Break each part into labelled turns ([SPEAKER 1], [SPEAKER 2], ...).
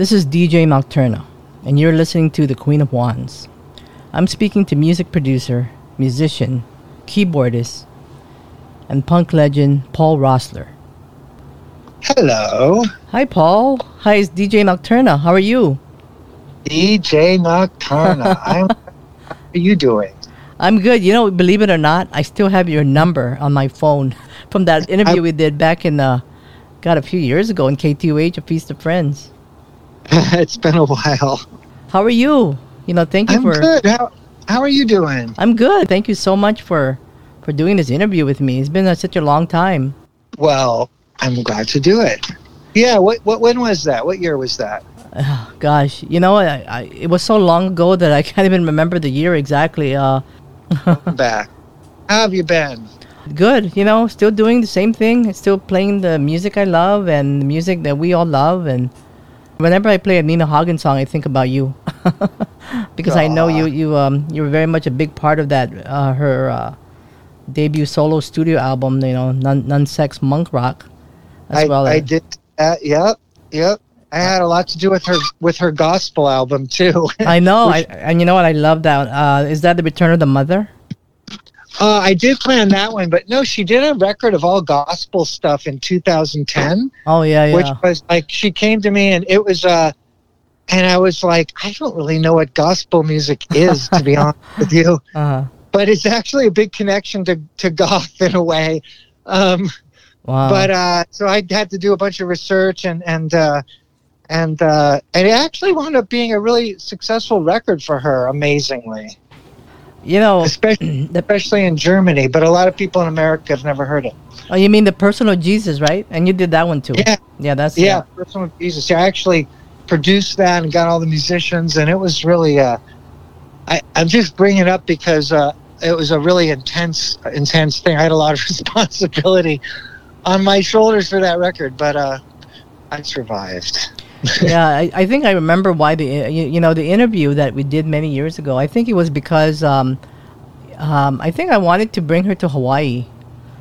[SPEAKER 1] This is DJ Nocturna, and you're listening to The Queen of Wands. I'm speaking to music producer, musician, keyboardist, and punk legend Paul Roessler.
[SPEAKER 2] Hello.
[SPEAKER 1] Hi, Paul. Hi, it's DJ Nocturna. How are you?
[SPEAKER 2] DJ Nocturna. I'm, how are you doing?
[SPEAKER 1] I'm good. You know, believe it or not, I still have your number on my phone from that interview I, we did back in, uh, God, a few years ago in KTUH, A Feast of Friends.
[SPEAKER 2] it's been a while.
[SPEAKER 1] How are you? You know, thank you
[SPEAKER 2] I'm
[SPEAKER 1] for.
[SPEAKER 2] good. How, how are you doing?
[SPEAKER 1] I'm good. Thank you so much for for doing this interview with me. It's been uh, such a long time.
[SPEAKER 2] Well, I'm glad to do it. Yeah. What? What? When was that? What year was that?
[SPEAKER 1] Oh, gosh, you know, I, I, it was so long ago that I can't even remember the year exactly. Uh,
[SPEAKER 2] back. How have you been?
[SPEAKER 1] Good. You know, still doing the same thing. Still playing the music I love and the music that we all love. And whenever I play a Nina Hagen song, I think about you because Aww. I know you. You um you were very much a big part of that. Uh, her uh, debut solo studio album. You know, NunSexMonkRock.
[SPEAKER 2] As I, well I did. Uh, yep. Yep. I had a lot to do with her with her gospel album too.
[SPEAKER 1] I know, I, and you know what? I love that. Uh, is that the Return of the Mother?
[SPEAKER 2] Uh, I did plan that one, but no, she did a record of all gospel stuff in 2010.
[SPEAKER 1] Oh yeah, yeah.
[SPEAKER 2] Which was like she came to me and it was uh, and I was like, I don't really know what gospel music is to be honest with you, uh-huh. but it's actually a big connection to to goth in a way. Um, wow. But uh, so I had to do a bunch of research and and uh, and uh, and it actually wound up being a really successful record for her, amazingly.
[SPEAKER 1] You know,
[SPEAKER 2] especially especially in Germany, but a lot of people in America have never heard it.
[SPEAKER 1] Oh, you mean the Personal Jesus, right? And you did that one too.
[SPEAKER 2] Yeah,
[SPEAKER 1] yeah, that's
[SPEAKER 2] yeah, yeah. Personal Jesus. Yeah, I actually produced that and got all the musicians, and it was really. Uh, I I'm just bringing it up because uh, it was a really intense intense thing. I had a lot of responsibility on my shoulders for that record, but uh, I survived
[SPEAKER 1] yeah, I, I, think I remember why the you, you, know the interview that we did many years ago. I think it was because um, um, I think I wanted to bring her to Hawaii.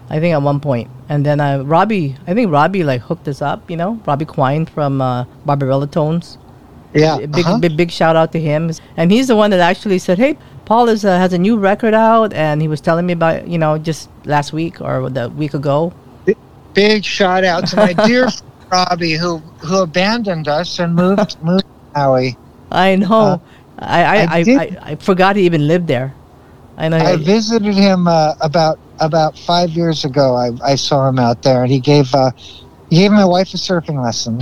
[SPEAKER 1] I think at one point, and then uh, Robbie, I think Robbie like hooked us up. You know, Robbie Quine from uh, Barbarella Tones.
[SPEAKER 2] Yeah,
[SPEAKER 1] big,
[SPEAKER 2] uh-huh.
[SPEAKER 1] big big shout out to him. And he's the one that actually said, "Hey, Paul is uh, has a new record out," and he was telling me about you know just last week or the week ago.
[SPEAKER 2] Big shout out to my dear Robbie who who abandoned us and moved moved to Maui.
[SPEAKER 1] I know. Uh, I I, I, I, I, forgot he even lived there.
[SPEAKER 2] I know. I visited him uh, about about five years ago. I, I saw him out there, and he gave uh, he gave my wife a surfing lesson.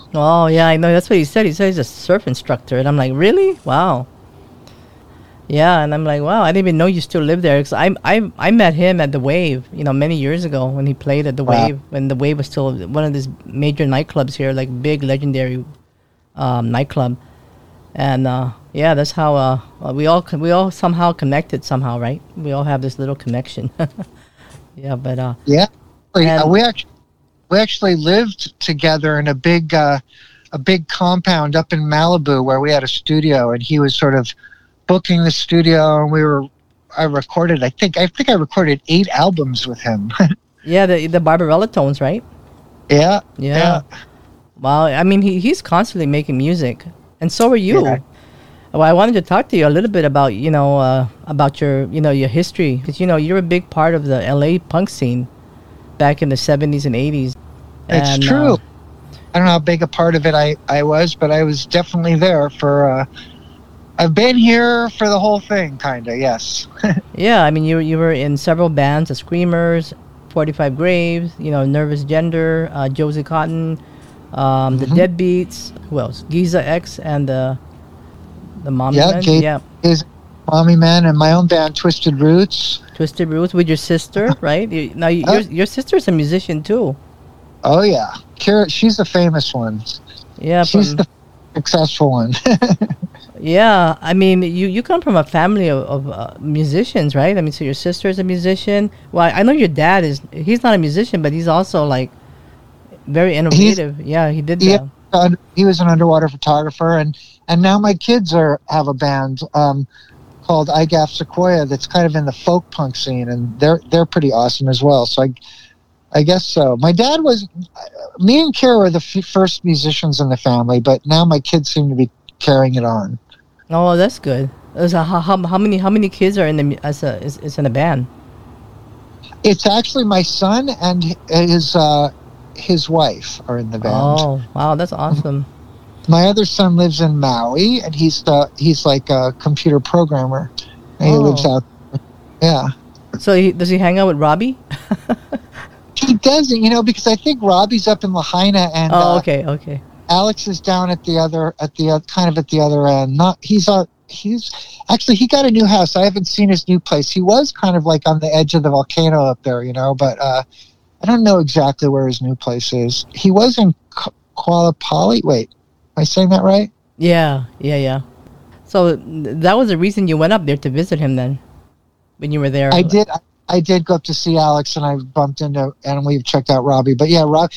[SPEAKER 1] oh yeah, I know. That's what he said. He said he's a surf instructor, and I'm like, really? Wow. Yeah, and I'm like, wow, I didn't even know you still live there. Cause I, I, I met him at the Wave, you know, many years ago when he played at the wow. Wave, when the Wave was still one of these major nightclubs here, like big legendary um, nightclub. And uh, yeah, that's how uh, we all we all somehow connected somehow, right? We all have this little connection. yeah, but uh,
[SPEAKER 2] yeah, uh, we actually we actually lived together in a big uh, a big compound up in Malibu where we had a studio, and he was sort of booking the studio, and we were. I recorded. I think. I think I recorded eight albums with him.
[SPEAKER 1] yeah, the the Barbarella tones, right?
[SPEAKER 2] Yeah,
[SPEAKER 1] yeah. Yeah. Wow. I mean, he, he's constantly making music, and so are you. Yeah. Well, I wanted to talk to you a little bit about you know uh, about your you know your history because you know you're a big part of the LA punk scene back in the 70s and 80s.
[SPEAKER 2] It's and, true. Uh, I don't know how big a part of it I, I was, but I was definitely there for uh, I've been here for the whole thing, kind of. Yes.
[SPEAKER 1] yeah, I mean, you you were in several bands: the Screamers, Forty Five Graves, you know, Nervous Gender, uh, Josie Cotton, um, mm-hmm. the Deadbeats. Who else? Geza X and the the Mommy
[SPEAKER 2] yeah,
[SPEAKER 1] Men.
[SPEAKER 2] J- yeah, is Mommy Men and my own band, Twisted Roots.
[SPEAKER 1] Twisted Roots with your sister, right? You, now, you, your your sister's a musician too.
[SPEAKER 2] Oh yeah, Kira, she's a famous one.
[SPEAKER 1] Yeah,
[SPEAKER 2] she's the successful one.
[SPEAKER 1] Yeah, I mean, you, you come from a family of, of uh, musicians, right? I mean, so your sister is a musician. Well, I know your dad is. He's not a musician, but he's also like very innovative. He's, yeah, he did. Yeah,
[SPEAKER 2] uh, he was an underwater photographer, and and now my kids are have a band um, called IGAF Sequoia that's kind of in the folk punk scene, and they're they're pretty awesome as well. So I I guess so. My dad was, me and Kira were the f- first musicians in the family, but now my kids seem to be carrying it on.
[SPEAKER 1] Oh, that's good. So how, how, how many how many kids are in the as a is, is in a band?
[SPEAKER 2] It's actually my son and his uh, his wife are in the band.
[SPEAKER 1] Oh, wow, that's awesome.
[SPEAKER 2] My other son lives in Maui, and he's uh, he's like a computer programmer, and oh. he lives out. Yeah.
[SPEAKER 1] So he, does he hang out with Robbie?
[SPEAKER 2] he doesn't, you know, because I think Robbie's up in Lahaina, and
[SPEAKER 1] oh, okay, uh, okay.
[SPEAKER 2] Alex is down at the other at the uh, kind of at the other end. Not he's on. He's actually he got a new house. I haven't seen his new place. He was kind of like on the edge of the volcano up there, you know, but uh, I don't know exactly where his new place is. He was in Kuala Pali. Wait, am I saying that right?
[SPEAKER 1] Yeah, yeah, yeah. So that was the reason you went up there to visit him then, when you were there.
[SPEAKER 2] I did. I did go up to see Alex, and I bumped into and we've checked out Robbie. But yeah, Rob.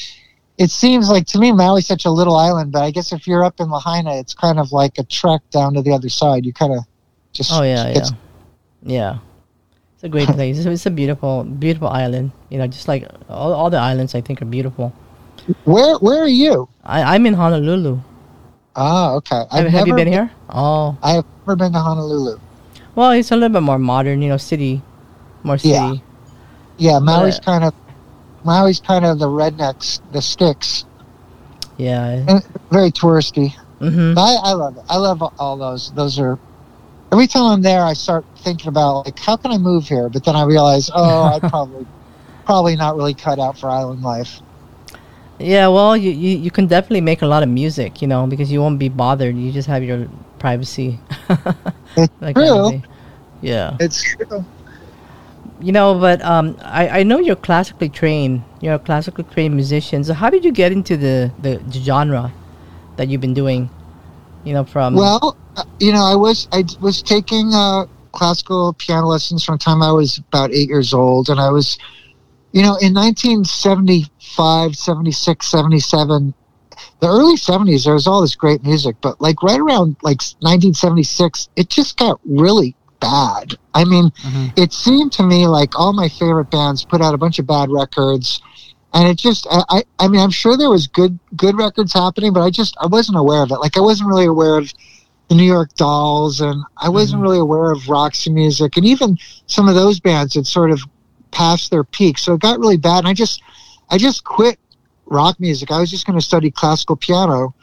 [SPEAKER 2] It seems like to me Maui's such a little island, but I guess if you're up in Lahaina, it's kind of like a trek down to the other side. You kind of just.
[SPEAKER 1] Oh yeah, yeah, yeah. It's a great place. It's a beautiful, beautiful island. You know, just like all, all the islands, I think are beautiful.
[SPEAKER 2] Where Where are you?
[SPEAKER 1] I, I'm in Honolulu.
[SPEAKER 2] Ah, okay.
[SPEAKER 1] Have, have you been, been here? Oh,
[SPEAKER 2] I have never been to Honolulu.
[SPEAKER 1] Well, it's a little bit more modern, you know, city, more city.
[SPEAKER 2] Yeah, yeah. Maui's but, kind of Maui's kind of the rednecks, the sticks.
[SPEAKER 1] Yeah,
[SPEAKER 2] and very touristy.
[SPEAKER 1] Mm-hmm.
[SPEAKER 2] I, I love it. I love all those. Those are every time I'm there, I start thinking about like how can I move here, but then I realize, oh, I probably probably not really cut out for island life.
[SPEAKER 1] Yeah, well, you, you, you can definitely make a lot of music, you know, because you won't be bothered. You just have your privacy.
[SPEAKER 2] it's true. Kind
[SPEAKER 1] yeah.
[SPEAKER 2] It's true.
[SPEAKER 1] You know, but um, I, I know you're classically trained. You're a classically trained musician. So how did you get into the, the, the genre that you've been doing? You know, from
[SPEAKER 2] well, uh, you know, I was I was taking uh, classical piano lessons from the time I was about eight years old, and I was, you know, in 1975, 76, 77, the early 70s, there was all this great music, but like right around like 1976, it just got really bad. I mean, mm-hmm. it seemed to me like all my favorite bands put out a bunch of bad records and it just I, I mean i'm sure there was good good records happening but i just i wasn't aware of it like i wasn't really aware of the New York Dolls, and I wasn't mm-hmm. really aware of Roxy Music, and even some of those bands had sort of passed their peak. So it got really bad, and I just, I just quit rock music. I was just going to study classical piano,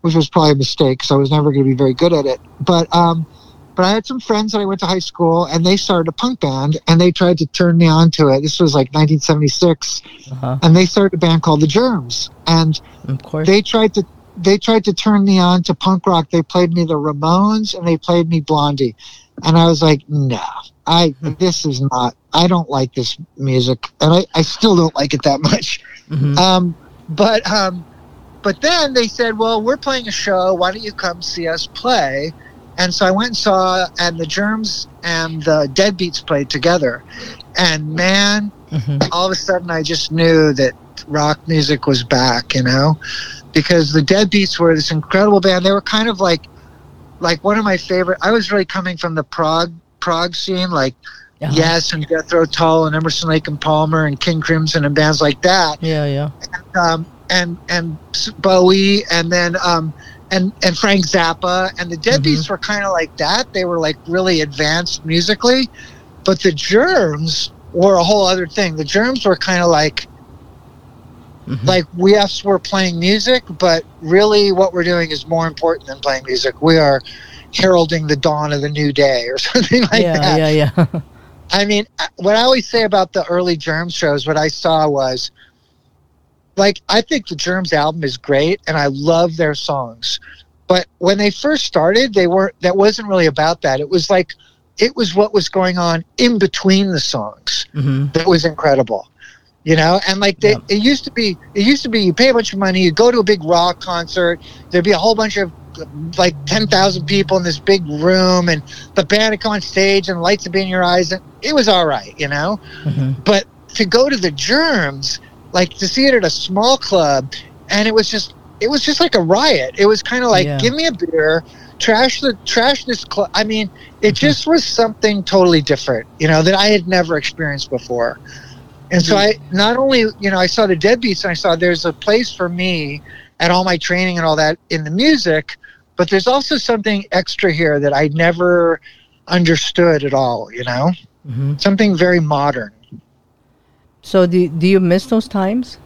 [SPEAKER 2] which was probably a mistake because I was never going to be very good at it. But, um, but I had some friends that I went to high school, and they started a punk band, and they tried to turn me on to it. This was like 1976, uh-huh. and they started a band called the Germs, and
[SPEAKER 1] of course.
[SPEAKER 2] they tried to they tried to turn me on to punk rock. They played me the Ramones and they played me Blondie. And I was like, no, I, hmm. this is not, I don't like this music. And I, I still don't like it that much. Mm-hmm. Um, but, um, but then they said, well, we're playing a show. Why don't you come see us play? And so I went and saw, and the Germs and the Deadbeats played together. And man, mm-hmm. all of a sudden I just knew that rock music was back, you know? because the Deadbeats were this incredible band. They were kind of like like one of my favorite. I was really coming from the prog prog scene, like uh-huh. Yes and Jethro Tull and Emerson Lake and Palmer and King Crimson and bands like that.
[SPEAKER 1] Yeah, yeah.
[SPEAKER 2] And um, and, and Bowie and then um, and and Frank Zappa and the Deadbeats mm-hmm. were kind of like that. They were like really advanced musically, but the Germs were a whole other thing. The Germs were kind of like Mm-hmm. Like, we, we're playing music, but really what we're doing is more important than playing music. We are heralding the dawn of the new day or something like
[SPEAKER 1] yeah,
[SPEAKER 2] that.
[SPEAKER 1] Yeah, yeah, yeah.
[SPEAKER 2] I mean, uh, what I always say about the early Germs shows, what I saw was like, I think the Germs album is great and I love their songs. But when they first started, they weren't, that wasn't really about that. It was like, it was what was going on in between the songs mm-hmm. that was incredible you know and like they, it used to be it used to be you pay a bunch of money you go to a big rock concert there'd be a whole bunch of like 10,000 people in this big room and the band would come on stage and lights would be in your eyes and it was all right you know mm-hmm. but to go to the germs like to see it at a small club and it was just it was just like a riot it was kind of like yeah. give me a beer trash the trash this club i mean it mm-hmm. just was something totally different you know that i had never experienced before And so I not only you know I saw the Deadbeats and I saw there's a place for me and all my training and all that in the music, but there's also something extra here that I never understood at all. You know, mm-hmm. something very modern.
[SPEAKER 1] So do do you miss those times?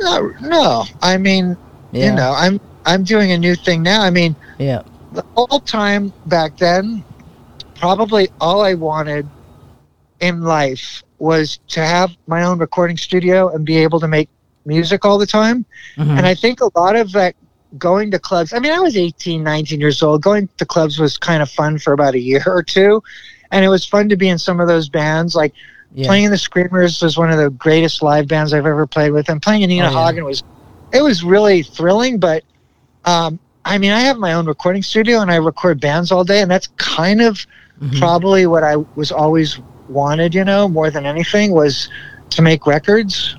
[SPEAKER 2] No, no. I mean, yeah. you know, I'm I'm doing a new thing now. I mean,
[SPEAKER 1] yeah.
[SPEAKER 2] The whole time back then, probably all I wanted in life was to have my own recording studio and be able to make music all the time. Mm-hmm. And I think a lot of that going to clubs, I mean, I was 18, 19 years old. Going to clubs was kind of fun for about a year or two. And it was fun to be in some of those bands. Like yeah. playing in the Screamers was one of the greatest live bands I've ever played with. And playing in Nina oh, yeah. Hagen was, it was really thrilling. But um, I mean, I have my own recording studio and I record bands all day. And that's kind of mm-hmm. probably what I was always wanted, you know, more than anything was to make records.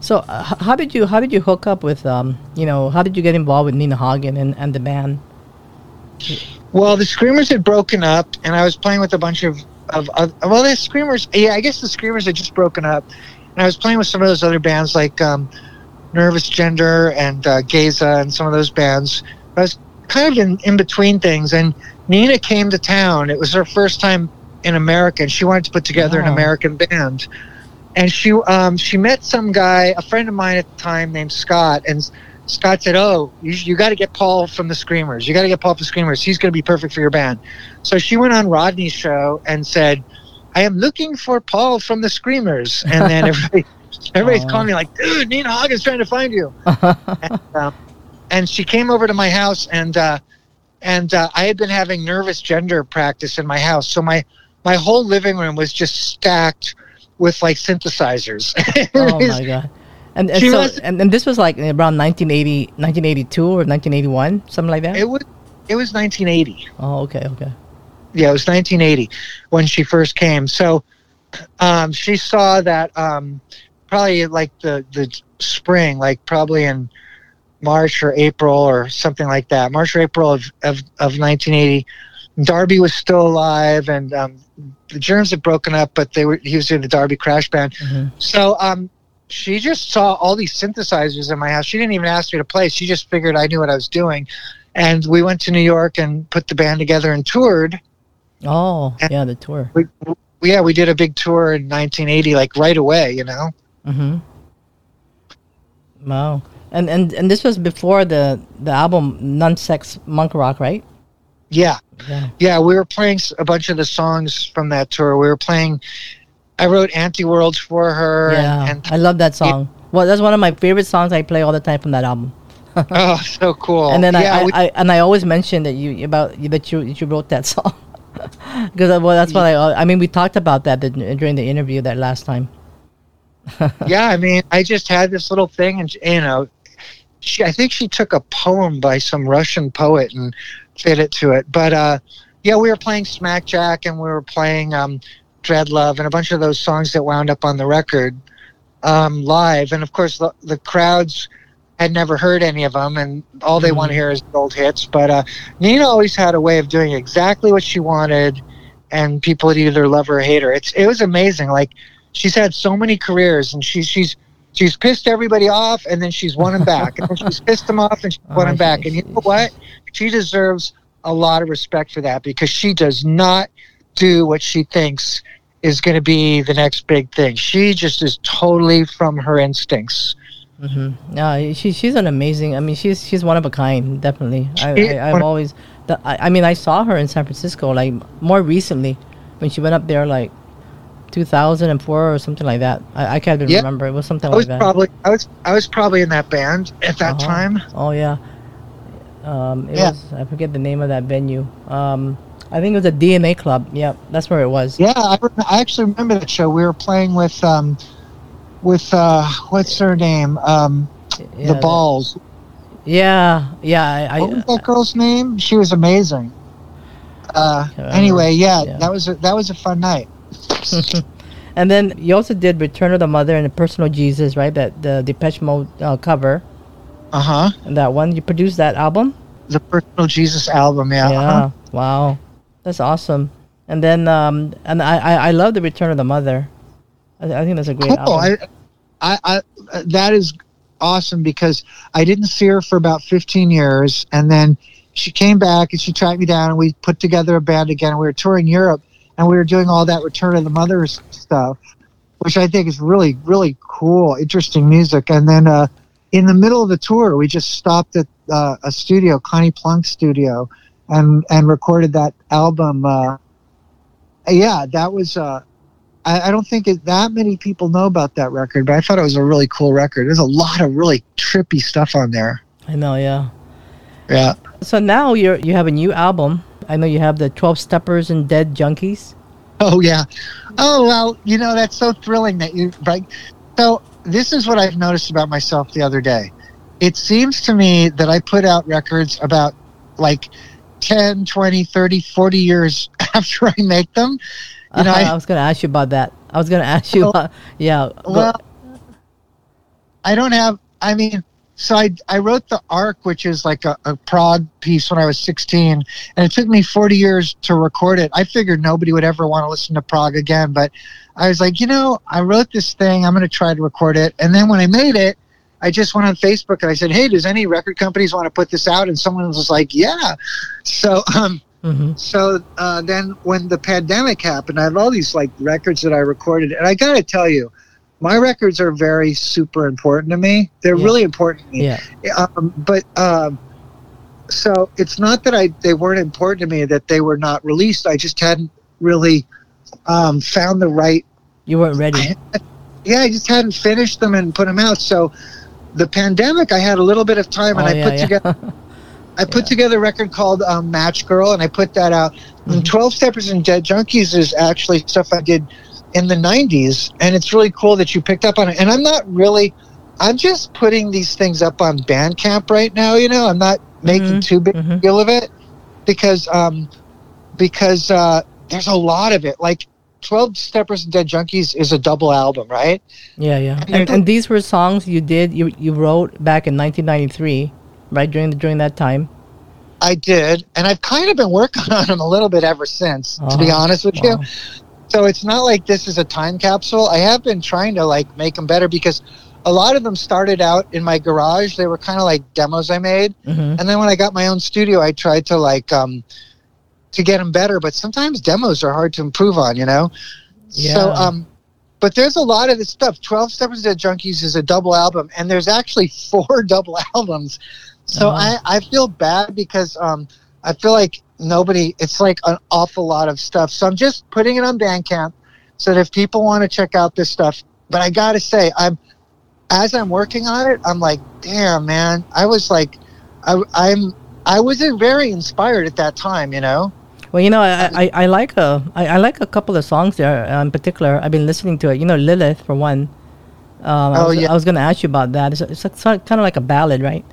[SPEAKER 1] So uh, how did you how did you hook up with um you know how did you get involved with Nina Hagen and, and the band?
[SPEAKER 2] Well, the Screamers had broken up, and I was playing with a bunch of of, of well, the Screamers. Yeah, I guess the Screamers had just broken up, and I was playing with some of those other bands like um, Nervous Gender and uh, Geza and some of those bands. I was kind of in, in between things, and Nina came to town. It was her first time in America, and she wanted to put together oh. an American band. And she um, she met some guy, a friend of mine at the time named Scott, and Scott said, "Oh, you, you got to get Paul from the Screamers. You got to get Paul from the Screamers. He's going to be perfect for your band." So she went on Rodney's show and said, "I am looking for Paul from the Screamers." And then everybody, everybody's oh. calling me like, "Dude, Nina is trying to find you." and, um, and, she came over to my house, and uh, and uh, I had been having nervous gender practice in my house, so my my whole living room was just stacked with like synthesizers.
[SPEAKER 1] oh my god. And, and so was, and, and this was like around 1980 1982 or 1981 something like that?
[SPEAKER 2] It was it was 1980
[SPEAKER 1] oh okay okay.
[SPEAKER 2] Yeah it was 1980 when she first came. So um, she saw that um, probably like the the spring like probably in march or april or something like that march or april of, of, of 1980 darby was still alive and um, the Germs had broken up, but they were he was in the Darby Crash Band. Mm-hmm. So um, she just saw all these synthesizers in my house. She didn't even ask me to play. She just figured I knew what I was doing, and we went to New York and put the band together and toured.
[SPEAKER 1] Oh, and yeah, the tour.
[SPEAKER 2] We, yeah, we did a big tour in 1980, like right away. You know.
[SPEAKER 1] Mm-hmm. Wow. And and and this was before the the album NunSexMonkRock, right?
[SPEAKER 2] Yeah. yeah. Yeah, we were playing a bunch of the songs from that tour. We were playing I wrote Anti Worlds for her.
[SPEAKER 1] Yeah. And, and I love that song. It, well, that's one of my favorite songs I play all the time from that album.
[SPEAKER 2] oh, so cool!
[SPEAKER 1] And then yeah, I, I, we, I, and I always mention that you about that you you wrote that song because well that's what I I mean we talked about that during the interview that last time.
[SPEAKER 2] yeah, I mean I just had this little thing and you know she I think she took a poem by some Russian poet and fit it to it. But uh, yeah, we were playing Smack Jack and we were playing um, Dread Love and a bunch of those songs that wound up on the record um, live. And of course, the, the, crowds had never heard any of them, and all they mm-hmm. want to hear is old hits. But uh, Nina always had a way of doing exactly what she wanted, and people would either love her or hate her. It's it was amazing. Like she's had so many careers, and she's she's she's pissed everybody off, and then she's won them back, and then she's pissed them off, and she's won them back. And you know what? she deserves a lot of respect for that because she does not do what she thinks is going to be the next big thing. She just is totally from her instincts.
[SPEAKER 1] Mm-hmm. No, she, she's an amazing. I mean, she's she's one of a kind. Definitely. I, I, have always. The, I, I mean, I saw her in San Francisco like more recently when she went up there like 2004 or something like that. I, I can't even yeah. remember. It was something
[SPEAKER 2] I was
[SPEAKER 1] like
[SPEAKER 2] that. Probably I was I was probably in that band at that uh-huh. time.
[SPEAKER 1] Oh yeah. Um, it yeah. was I forget the name of that venue. Um, I think it was a DNA club. Yep, that's where it was.
[SPEAKER 2] Yeah, I, I actually remember that show. We were playing with um, with uh, what's her name? Um, yeah, the Balls.
[SPEAKER 1] Yeah, yeah.
[SPEAKER 2] I, what was that girl's name? She was amazing. Uh, anyway, yeah, yeah, that was a, that was a fun night.
[SPEAKER 1] and then you also did Return of the Mother and the Personal Jesus, right? That the Depeche Mode uh, cover.
[SPEAKER 2] Uh huh.
[SPEAKER 1] That one you produced that album.
[SPEAKER 2] The Personal Jesus album, yeah.
[SPEAKER 1] Yeah. Uh-huh. Wow, that's awesome. And then um, and I, I I love the Return of the Mother. I, I think that's a great cool. album.
[SPEAKER 2] I, I, I, that is awesome because I didn't see her for about 15 years, and then she came back and she tracked me down, and we put together a band again. And we were touring Europe, and we were doing all that Return of the Mother stuff, which I think is really, really cool, interesting music. And then uh, in the middle of the tour, we just stopped at uh, a studio, Conny Plank Studio, and and recorded that album. Uh, yeah, that was. Uh, I, I don't think it, that many people know about that record, but I thought it was a really cool record. There's a lot of really trippy stuff on there.
[SPEAKER 1] I know, yeah.
[SPEAKER 2] Yeah.
[SPEAKER 1] So now you're you have a new album. I know you have the Twelve Steppers and Dead Junkies.
[SPEAKER 2] Oh yeah. Oh well, you know that's so thrilling that you right. So this is what I've noticed about myself the other day. It seems to me that I put out records about like 10, 20, 30, 40 years after I make them.
[SPEAKER 1] You know, uh-huh, I, I, was going to ask you about that. I was going to ask you, about, yeah.
[SPEAKER 2] Well, I don't have, I mean, so I, I wrote the arc which is like a, a prog piece when i was 16 and it took me 40 years to record it i figured nobody would ever want to listen to prog again but i was like you know i wrote this thing i'm going to try to record it and then when i made it i just went on facebook and i said hey does any record companies want to put this out and someone was like yeah so um mm-hmm. so uh, then when the pandemic happened i had all these like records that i recorded and i gotta tell you my records are very super important to me. They're yeah. really important to me.
[SPEAKER 1] Yeah.
[SPEAKER 2] Um, but um, so it's not that I they weren't important to me that they were not released. I just hadn't really um, found the right.
[SPEAKER 1] You weren't ready.
[SPEAKER 2] I, yeah, I just hadn't finished them and put them out. So the pandemic, I had a little bit of time, and oh, I yeah, put yeah. together. I put together a record called um, Match Girl, and I put that out. Mm-hmm. Twelve Steppers and Dead Junkies is actually stuff I did in the 90s and it's really cool that you picked up on it and i'm not really i'm just putting these things up on bandcamp right now you know i'm not making mm-hmm. too big mm-hmm. a deal of it because um because uh there's a lot of it like 12 steppers and dead junkies is a double album right
[SPEAKER 1] yeah yeah and, and, and these were songs you did you you wrote back in 1993 right during the, during that time
[SPEAKER 2] I did, and I've kind of been working on them a little bit ever since. Uh-huh. To be uh-huh. honest with wow. you, so it's not like this is a time capsule. I have been trying to like make them better because a lot of them started out in my garage. They were kind of like demos I made, mm-hmm. and then when I got my own studio, I tried to like um to get them better. But sometimes demos are hard to improve on, you know. Yeah. So um, but there's a lot of this stuff. Twelve Steppers to Junkies is a double album, and there's actually four double albums. So uh-huh. I I feel bad because um I feel like nobody it's like an awful lot of stuff so i'm just putting it on bandcamp so that if people want to check out this stuff but i gotta say i'm as i'm working on it i'm like damn man i was like I, i'm i wasn't very inspired at that time you know
[SPEAKER 1] well, you know, I, I, I like a I, I like a couple of songs there uh, in particular. I've been listening to it. You know, Lilith for one. Um, I oh was, yeah. I was going to ask you about that. It's, it's, it's kind of like a ballad, right?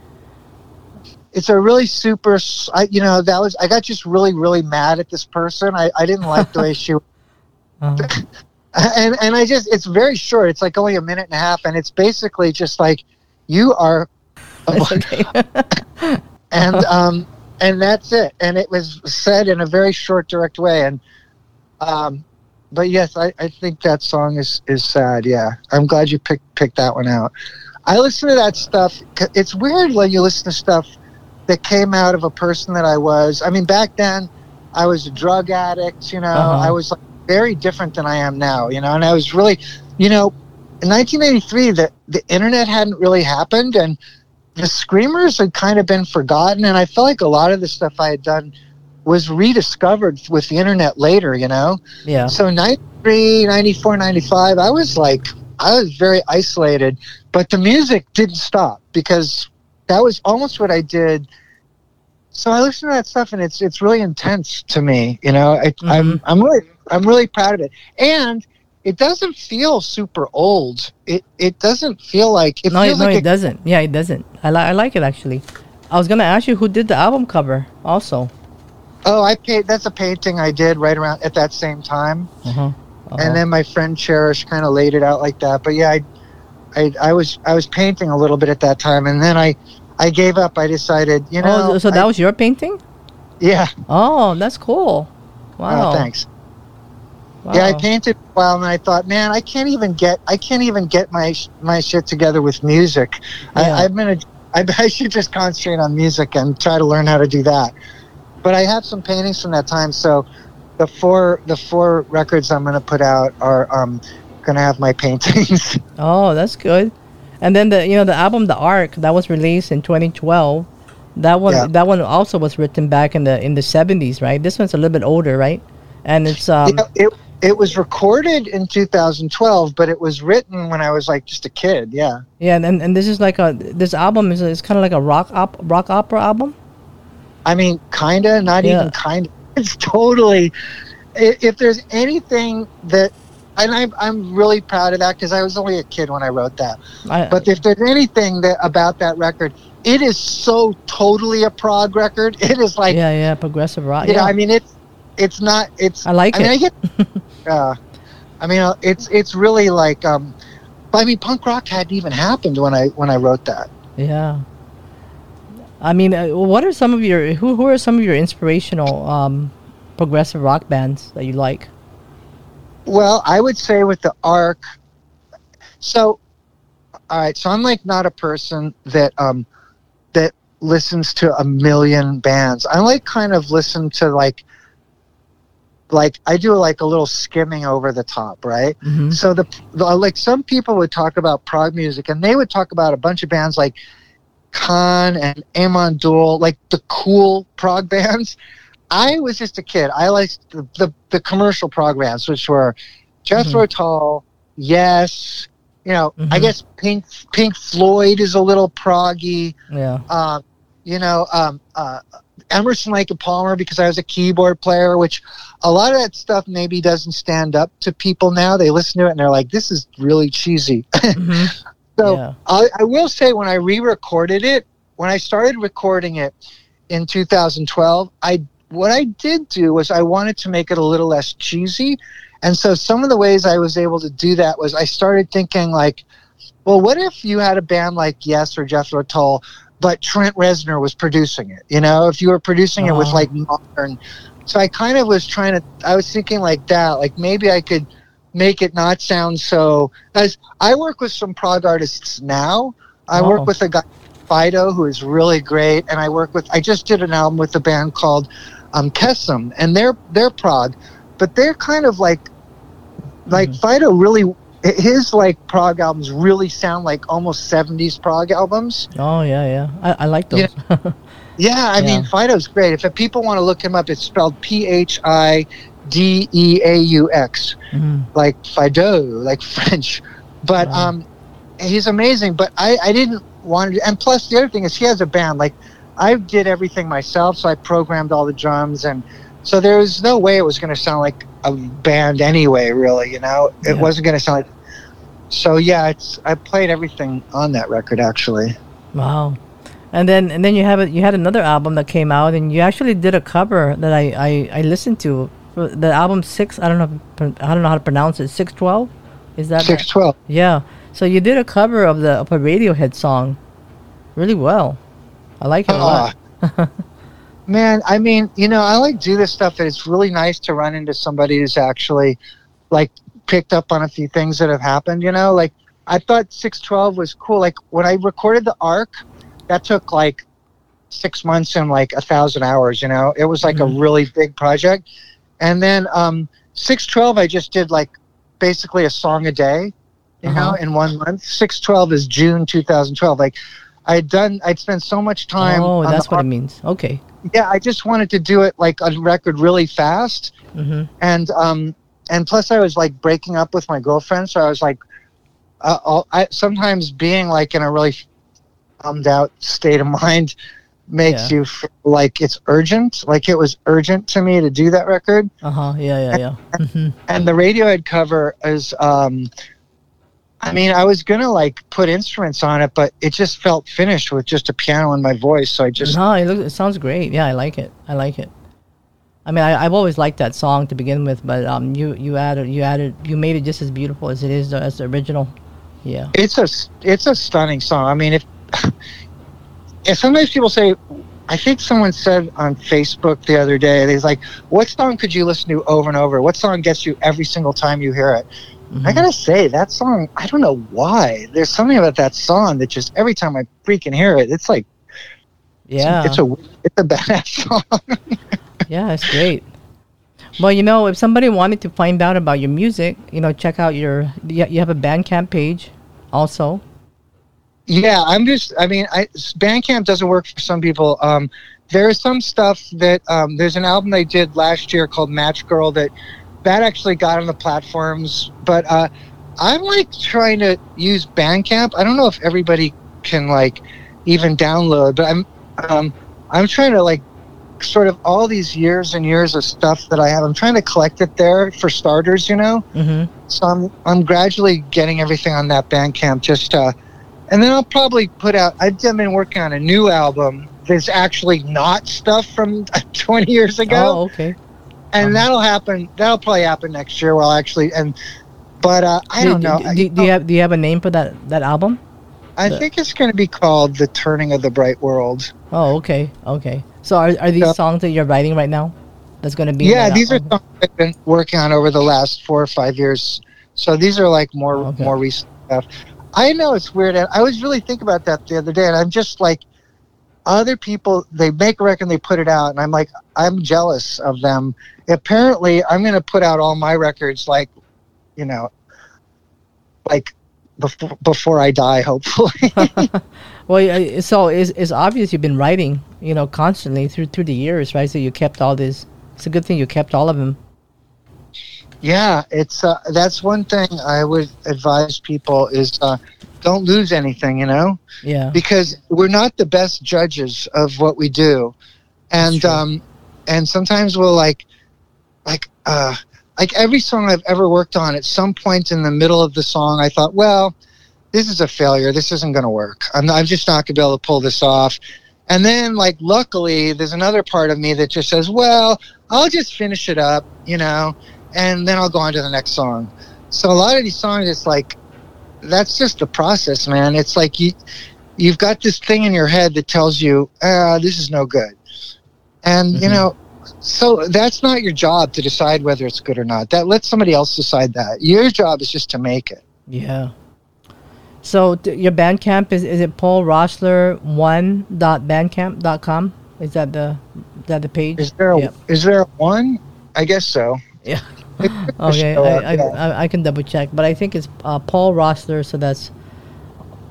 [SPEAKER 2] it's a really super I, you know that was i got just really really mad at this person i, I didn't like the way she uh-huh. and and i just it's very short it's like only a minute and a half and it's basically just like you are a and um and that's it and it was said in a very short direct way and um but yes i i think that song is is sad yeah i'm glad you picked picked that one out i listen to that stuff it's weird when you listen to stuff that came out of a person that I was. I mean, back then, I was a drug addict. You know, uh-huh. I was like very different than I am now. You know, and I was really, you know, in 1983, the the internet hadn't really happened, and the screamers had kind of been forgotten. And I felt like a lot of the stuff I had done was rediscovered with the internet later. You know,
[SPEAKER 1] yeah.
[SPEAKER 2] So 93, 94, 95, I was like, I was very isolated, but the music didn't stop because that was almost what I did. So I listen to that stuff, and it's it's really intense to me. You know, I, mm-hmm. I'm I'm really I'm really proud of it, and it doesn't feel super old. It it doesn't feel like
[SPEAKER 1] it. No, feels no, like it, it doesn't. Yeah, it doesn't. I like I like it actually. I was gonna ask you who did the album cover also.
[SPEAKER 2] Oh, I paid. That's a painting I did right around at that same time. Uh-huh. Uh-huh. And then my friend Cherish kind of laid it out like that. But yeah, I I, I was I was painting a little bit at that time, and then I I gave up. I decided, you know.
[SPEAKER 1] Oh, so that
[SPEAKER 2] I,
[SPEAKER 1] was your painting?
[SPEAKER 2] Yeah.
[SPEAKER 1] Oh, that's cool. Wow.
[SPEAKER 2] Oh, thanks. Wow. Yeah, I painted a while, and I thought, man, I can't even get I can't even get my my shit together with music. Yeah. I, I've been a I, I should just concentrate on music and try to learn how to do that. But I have some paintings from that time, so the four the four records I'm going to put out are um, going to have my paintings.
[SPEAKER 1] Oh, that's good. And then the you know the album The Ark that was released in 2012. That one yeah. that one also was written back in the in the 70s, right? This one's a little bit older, right? And it's um
[SPEAKER 2] yeah, it it was recorded in 2012, but it was written when I was like just a kid. Yeah.
[SPEAKER 1] Yeah, and and this is like a this album is is kind of like a rock op rock opera album.
[SPEAKER 2] I mean, kinda, not yeah. even kinda. It's totally. If there's anything that and I'm, I'm really proud of that because I was only a kid when I wrote that. I, but if there's anything that about that record, it is so totally a prog record. It is like
[SPEAKER 1] yeah, yeah, progressive rock. Yeah,
[SPEAKER 2] I mean it's it's not it's.
[SPEAKER 1] I like I
[SPEAKER 2] it.
[SPEAKER 1] Mean, I get,
[SPEAKER 2] uh, I mean, uh, it's it's really like um, I mean, punk rock hadn't even happened when I when I wrote that.
[SPEAKER 1] Yeah. I mean, uh, what are some of your who who are some of your inspirational um, progressive rock bands that you like?
[SPEAKER 2] Well, I would say with the Arc. So, all right. So I'm like not a person that um that listens to a million bands. I like kind of listen to like like I do like a little skimming over the top, right? Mm-hmm. So the, the, like some people would talk about prog music, and they would talk about a bunch of bands like Khan and Amon Düül, like the cool prog bands. I was just a kid. I liked the, the, the commercial programs, which were Jethro mm-hmm. Tull, Yes, you know, mm-hmm. I guess Pink Pink Floyd is a little proggy.
[SPEAKER 1] Yeah.
[SPEAKER 2] Uh, you know, um, uh, Emerson Lake and Palmer because I was a keyboard player, which a lot of that stuff maybe doesn't stand up to people now. They listen to it and they're like, "This is really cheesy." Mm-hmm. so yeah. I, I will say, when I re-recorded it, when I started recording it in 2012, I what I did do was I wanted to make it a little less cheesy. And so some of the ways I was able to do that was I started thinking like, well, what if you had a band like Yes or Jethro Tull, but Trent Reznor was producing it? You know, if you were producing it with like uh-huh. modern. So I kind of was trying to. I was thinking like that. Like maybe I could make it not sound so. As I work with some prog artists now. I oh. work with a guy Phideaux, who is really great, and I work with. I just did an album with a band called um, Kesem, and they're they're prog, but they're kind of like like mm-hmm. Phideaux really his like prog albums really sound like almost 70s prog albums.
[SPEAKER 1] Oh yeah, yeah. I, I like those.
[SPEAKER 2] Yeah, yeah I yeah. mean Phideaux's great. If people want to look him up, it's spelled P H I D E A U X. Mm-hmm. Like Fido, like French. But wow. um he's amazing, but I, I didn't want to and plus the other thing is he has a band like I did everything myself, so I programmed all the drums, and so there was no way it was going to sound like a band anyway. Really, you know, it yeah. wasn't going to sound like. So yeah, it's I played everything on that record actually.
[SPEAKER 1] Wow, and then and then you have it. You had another album that came out, and you actually did a cover that I I, I listened to. The album six. I don't know. I don't know how to pronounce it. Six twelve. Is that
[SPEAKER 2] six twelve?
[SPEAKER 1] Yeah. So you did a cover of the of a Radiohead song, really well. I like it a lot. Ah.
[SPEAKER 2] man, I mean, you know, I like do this stuff, and it's really nice to run into somebody who's actually like picked up on a few things that have happened. You know, like I thought six twelve was cool. Like when I recorded the arc, that took like six months and like a thousand hours. You know, it was like mm-hmm. a really big project. And then um, six twelve, I just did like basically a song a day. You uh-huh. know, in one month. Six twelve is June two thousand twelve. Like I had done. I'd spent so much time.
[SPEAKER 1] Oh, that's what art. it means. Okay.
[SPEAKER 2] Yeah, I just wanted to do it like on record really fast, mm-hmm. and um, and plus I was like breaking up with my girlfriend, so I was like, uh, I sometimes being like in a really bummed out state of mind makes yeah. you feel like it's urgent. Like it was urgent to me to do that record.
[SPEAKER 1] Uh huh. Yeah, yeah, yeah.
[SPEAKER 2] And, mm-hmm. and the Radiohead cover is um, I mean, I was gonna like put instruments on it, but it just felt finished with just a piano and my voice. So I just
[SPEAKER 1] no, it, looks, it sounds great. Yeah, I like it. I like it. I mean, I, have always liked that song to begin with, but um, you you added you added you made it just as beautiful as it is as the original. Yeah,
[SPEAKER 2] it's a it's a stunning song. I mean, if if sometimes people say I think someone said on Facebook the other day, they's like, "What song could you listen to over and over? What song gets you every single time you hear it?" Mm-hmm. I gotta say that song. I don't know why. There's something about that song that just every time I freaking hear it, it's like,
[SPEAKER 1] yeah,
[SPEAKER 2] it's, a it's a badass song.
[SPEAKER 1] yeah, it's great. Well, you know, if somebody wanted to find out about your music, you know, check out your you have a Bandcamp page, also.
[SPEAKER 2] Yeah, I'm just. I mean, I, Bandcamp doesn't work for some people. Um, there is some stuff that um, there's an album they did last year called Match Girl that that actually got on the platforms, but uh, I'm like trying to use Bandcamp. I don't know if everybody can like even download, but I'm um, I'm trying to like sort of all these years and years of stuff that I have. I'm trying to collect it there for starters, you know.
[SPEAKER 1] Mm-hmm.
[SPEAKER 2] So I'm I'm gradually getting everything on that Bandcamp. Just uh, and then I'll probably put out. I've been working on a new album that's actually not stuff from 20 years ago.
[SPEAKER 1] Oh, okay.
[SPEAKER 2] And um, that'll happen. That'll probably happen next year. Well, actually, and but uh, I do, don't know.
[SPEAKER 1] Do, do, do, you have Do you have a name for that that album?
[SPEAKER 2] I the, think it's going to be called "The Turning of the Bright World."
[SPEAKER 1] Oh, okay, okay. So are are these so, songs that you're writing right now? That's going to be.
[SPEAKER 2] Yeah, these album? are songs I've been working on over the last four or five years. So these are like more okay. more recent stuff. I know it's weird. I was really thinking about that the other day, and I'm just like, other people, they make a record and they put it out, and I'm like, I'm jealous of them. Apparently, I'm going to put out all my records like, you know, like before before I die, hopefully.
[SPEAKER 1] well, so it's, it's obvious you've been writing, you know, constantly through through the years, right? So you kept all this. It's a good thing you kept all of them.
[SPEAKER 2] Yeah, it's uh, that's one thing I would advise people is uh, don't lose anything, you know.
[SPEAKER 1] Yeah.
[SPEAKER 2] Because we're not the best judges of what we do, and um, and sometimes we'll like, like uh, like every song I've ever worked on. At some point in the middle of the song, I thought, well, this is a failure. This isn't going to work. I'm I'm just not going to be able to pull this off. And then, like, luckily, there's another part of me that just says, well, I'll just finish it up, you know and then I'll go on to the next song. So a lot of these songs, it's like that's just the process, man. It's like you you've got this thing in your head that tells you, ah, this is no good, and mm-hmm. you know. So that's not your job to decide whether it's good or not. That let somebody else decide that. Your job is just to make it.
[SPEAKER 1] Yeah. So th- your Bandcamp is is it Paul Roessler one dot bandcamp dot com? Is that the is that the page?
[SPEAKER 2] Is there a, yep. is there a one? I guess so.
[SPEAKER 1] Yeah. Okay, I, I, I, I, can double check, but I think it's uh, Paul Roessler, so that's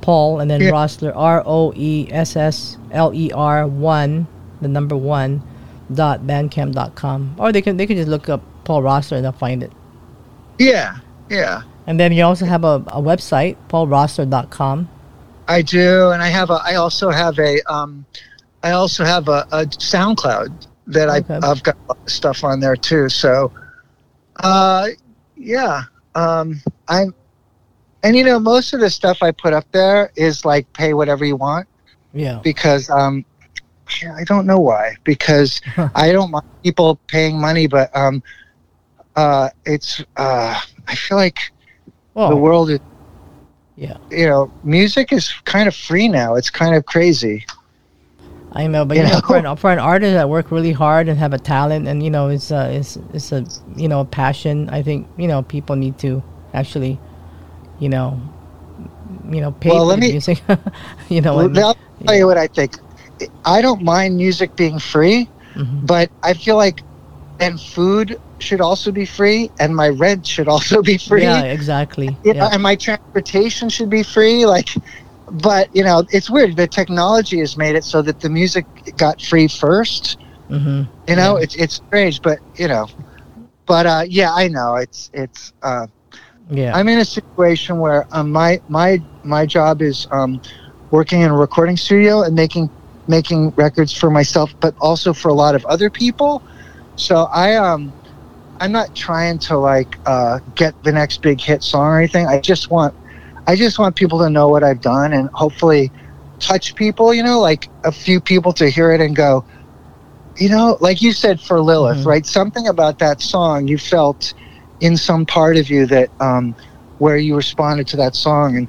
[SPEAKER 1] Paul and then yeah. Roessler, R O E S S L E R one, the number one, dot bandcamp dot com, or they can they can just look up Paul Roessler and they'll find it.
[SPEAKER 2] Yeah, yeah.
[SPEAKER 1] And then you also have a, a website, paulroessler.com.
[SPEAKER 2] I do, and I have a. I also have a. Um, I also have a, a SoundCloud that okay. I, I've got stuff on there too. So uh, yeah. Um, I'm, and you know, most of the stuff I put up there is like pay whatever you want.
[SPEAKER 1] Yeah.
[SPEAKER 2] Because um, I don't know why. Because I don't mind people paying money, but um, uh, it's uh, I feel like well, the world is.
[SPEAKER 1] Yeah.
[SPEAKER 2] You know, music is kind of free now. It's kind of crazy.
[SPEAKER 1] I know, but you, you know, know, for an for an artist that work really hard and have a talent, and you know, it's a it's it's a you know passion. I think you know people need to actually, you know, you know, pay well, for me, music. you know,
[SPEAKER 2] well, I'll tell you what I think. I don't mind music being free, mm-hmm. but I feel like, and food should also be free, and my rent should also be free.
[SPEAKER 1] Yeah, exactly.
[SPEAKER 2] yeah. and my transportation should be free. Like, but you know, it's weird. The technology has made it so that the music got free 1st
[SPEAKER 1] mm-hmm.
[SPEAKER 2] You know, yeah. it's it's strange, but you know, but uh, yeah, I know it's it's. Uh,
[SPEAKER 1] yeah,
[SPEAKER 2] I'm in a situation where um, my my my job is um, working in a recording studio and making making records for myself, but also for a lot of other people. So I um I'm not trying to like uh, get the next big hit song or anything. I just want I just want people to know what I've done and hopefully touch people, you know, like a few people to hear it and go, you know, like you said for Lilith, mm-hmm. right? Something about that song you felt in some part of you that um, where you responded to that song and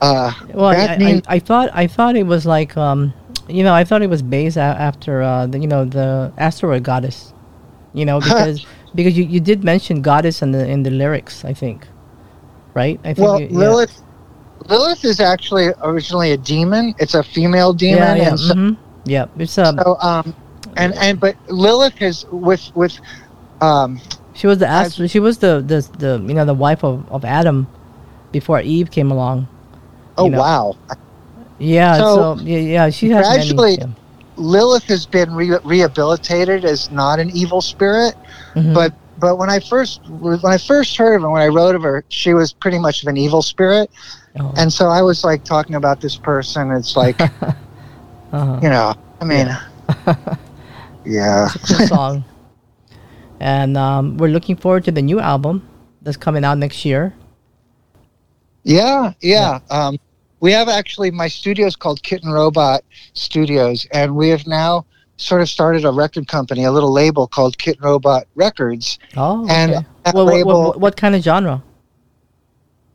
[SPEAKER 2] uh,
[SPEAKER 1] well, I, means- I, I, thought I thought it was like um, you know, I thought it was based after uh, the you know the asteroid goddess. You know, because because you, you did mention goddess in the in the lyrics, I think, right? I think
[SPEAKER 2] well,
[SPEAKER 1] you,
[SPEAKER 2] yeah. Lilith. Lilith is actually originally a demon. It's a female demon.
[SPEAKER 1] Yeah, yeah. And so, mm-hmm. yeah it's um,
[SPEAKER 2] so, um, and and but Lilith is with with um.
[SPEAKER 1] She was the astro- she was the, the the you know the wife of, of Adam before Eve came along.
[SPEAKER 2] Oh know. wow!
[SPEAKER 1] Yeah, so, so yeah, yeah, she has
[SPEAKER 2] gradually.
[SPEAKER 1] Many, yeah.
[SPEAKER 2] Lilith has been re- rehabilitated as not an evil spirit, mm-hmm. but but when I first when I first heard of her, when I wrote of her, she was pretty much of an evil spirit, oh. and so I was like talking about this person. It's like, uh-huh. you know, I mean, yeah, yeah.
[SPEAKER 1] It's a song, and um, we're looking forward to the new album that's coming out next year.
[SPEAKER 2] Yeah, yeah. yeah. Um, we have actually my studio is called Kitten Robot Studios, and we have now sort of started a record company, a little label called Kitten Robot Records.
[SPEAKER 1] Oh, okay. and well, label, what, what, kind of genre?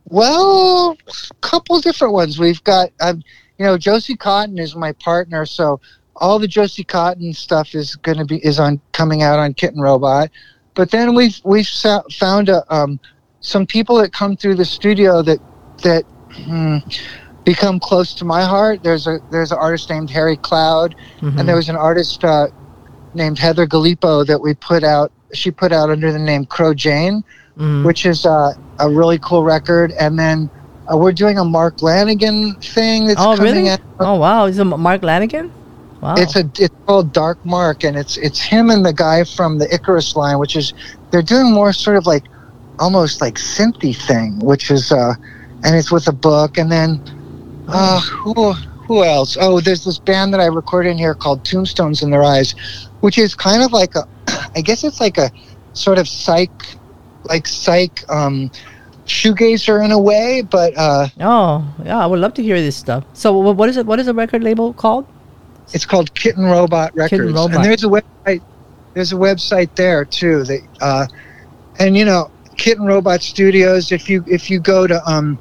[SPEAKER 2] Well, a couple different ones. We've got, um, you know, Josie Cotton is my partner, so all the Josie Cotton stuff is going to be is on coming out on Kitten Robot. But then we've we've found a, um, some people that come through the studio that that. Hmm, become close to my heart. There's a there's an artist named Harry Cloud, mm-hmm. and there was an artist uh, named Heather Gallipo that we put out. She put out under the name Crow Jane, mm-hmm. which is uh, a really cool record. And then uh, we're doing a Mark Lanegan thing that's
[SPEAKER 1] oh,
[SPEAKER 2] coming
[SPEAKER 1] really?
[SPEAKER 2] out.
[SPEAKER 1] Oh wow, is it Mark Lanegan? Wow.
[SPEAKER 2] It's a it's called Dark Mark, and it's it's him and the guy from the Icarus line, which is they're doing more sort of like almost like synthy thing, which is uh, and it's with a book, and then uh, who who else? Oh, there's this band that I recorded in here called Tombstones in Their Eyes, which is kind of like a, I guess it's like a sort of psych, like psych, um, shoegazer in a way, but uh,
[SPEAKER 1] oh yeah, I would love to hear this stuff. So what is it? What is the record label called?
[SPEAKER 2] It's called Kitten Robot Records, Kitten Robot. and there's a website. There's a website there too. That uh, and you know, Kitten Robot Studios. If you if you go to um,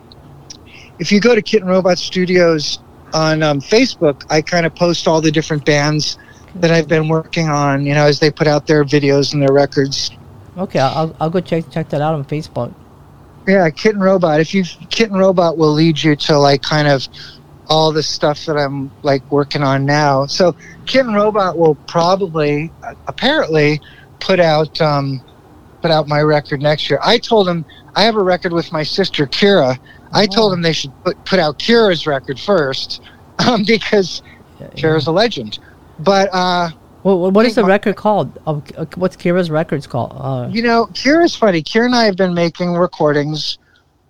[SPEAKER 2] if you go to Kitten Robot Studios on um, Facebook, I kind of post all the different bands that I've been working on, you know, as they put out their videos and their records.
[SPEAKER 1] Okay, I'll, I'll go check check that out on Facebook.
[SPEAKER 2] Yeah, Kitten Robot. If you Kitten Robot will lead you to like kind of all the stuff that I'm like working on now. So Kitten Robot will probably, apparently, put out um, put out my record next year. I told him I have a record with my sister Kira I told them they should put, put out Kira's record first um, because yeah, yeah. Kira's a legend. But uh,
[SPEAKER 1] well, what is the record called? Uh, what's Kira's records called? Uh,
[SPEAKER 2] you know, Kira's funny. Kira and I have been making recordings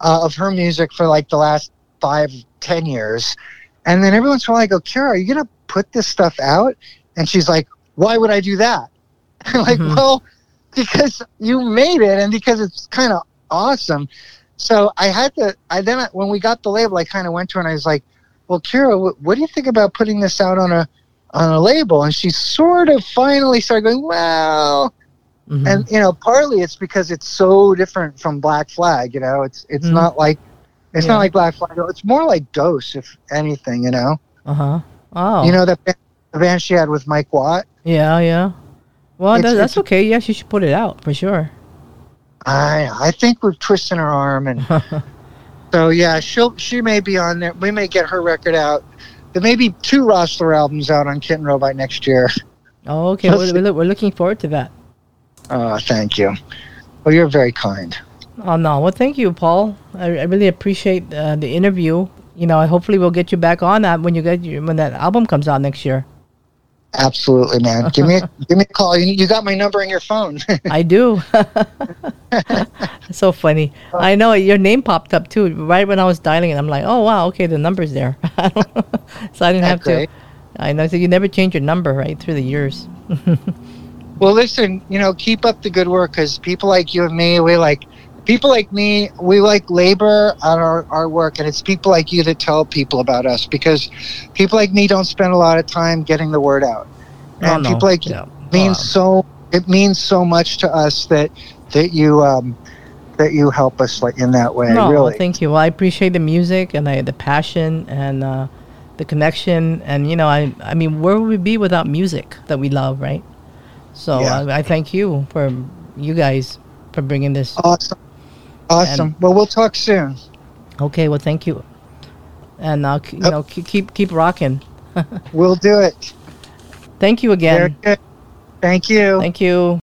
[SPEAKER 2] uh, of her music for like the last five, ten years, and then every once in a while I go, Kira, are you gonna put this stuff out? And she's like, Why would I do that? like, mm-hmm. well, because you made it, and because it's kind of awesome so I had to. I then when we got the label, I kind of went to her and I was like, "Well, Kira, what, what do you think about putting this out on a on a label?" And she sort of finally started going, "Well." Mm-hmm. And you know, partly it's because it's so different from Black Flag. You know, it's it's mm-hmm. not like it's yeah. not like Black Flag. It's more like Dos, if anything. You know.
[SPEAKER 1] Uh huh. Oh.
[SPEAKER 2] You know that band, the band she had with Mike Watt.
[SPEAKER 1] Yeah, yeah. Well, it's, that's it's, okay. Yeah, she should put it out for sure.
[SPEAKER 2] I I think we're twisting her arm, and so yeah, she'll she may be on there. We may get her record out. There may be two Roessler albums out on Kitten Robot next year.
[SPEAKER 1] Oh, okay. we're, we're looking forward to that.
[SPEAKER 2] Oh, thank you. Well, you're very kind.
[SPEAKER 1] Oh no, well, thank you, Paul. I, I really appreciate uh, the interview. You know, hopefully we'll get you back on that when you get your, when that album comes out next year.
[SPEAKER 2] Absolutely, man. Give me a, give me a call. You, you got my number in your phone.
[SPEAKER 1] I do. so funny. I know your name popped up too right when I was dialing it. I'm like, oh wow, okay, the number's there. so I didn't have great. to. I know. So you never change your number, right, through the years.
[SPEAKER 2] well, listen. You know, keep up the good work because people like you and me, we like people like me, we like labor on our, our work, and it's people like you that tell people about us because people like me don't spend a lot of time getting the word out. And oh, no. people like yeah. means so it means so much to us that that you um, that you help us like in that way.
[SPEAKER 1] No,
[SPEAKER 2] really,
[SPEAKER 1] thank you. Well, I appreciate the music and I, the passion and uh, the connection, and you know, I I mean, where would we be without music that we love, right? So
[SPEAKER 2] Yeah.
[SPEAKER 1] I, I thank you for you guys for bringing this.
[SPEAKER 2] Awesome. Awesome. well, we'll talk soon.
[SPEAKER 1] Okay, well, thank you, and uh, you know, keep, keep rocking.
[SPEAKER 2] We'll do it.
[SPEAKER 1] Thank you again.
[SPEAKER 2] Thank you.
[SPEAKER 1] Thank you.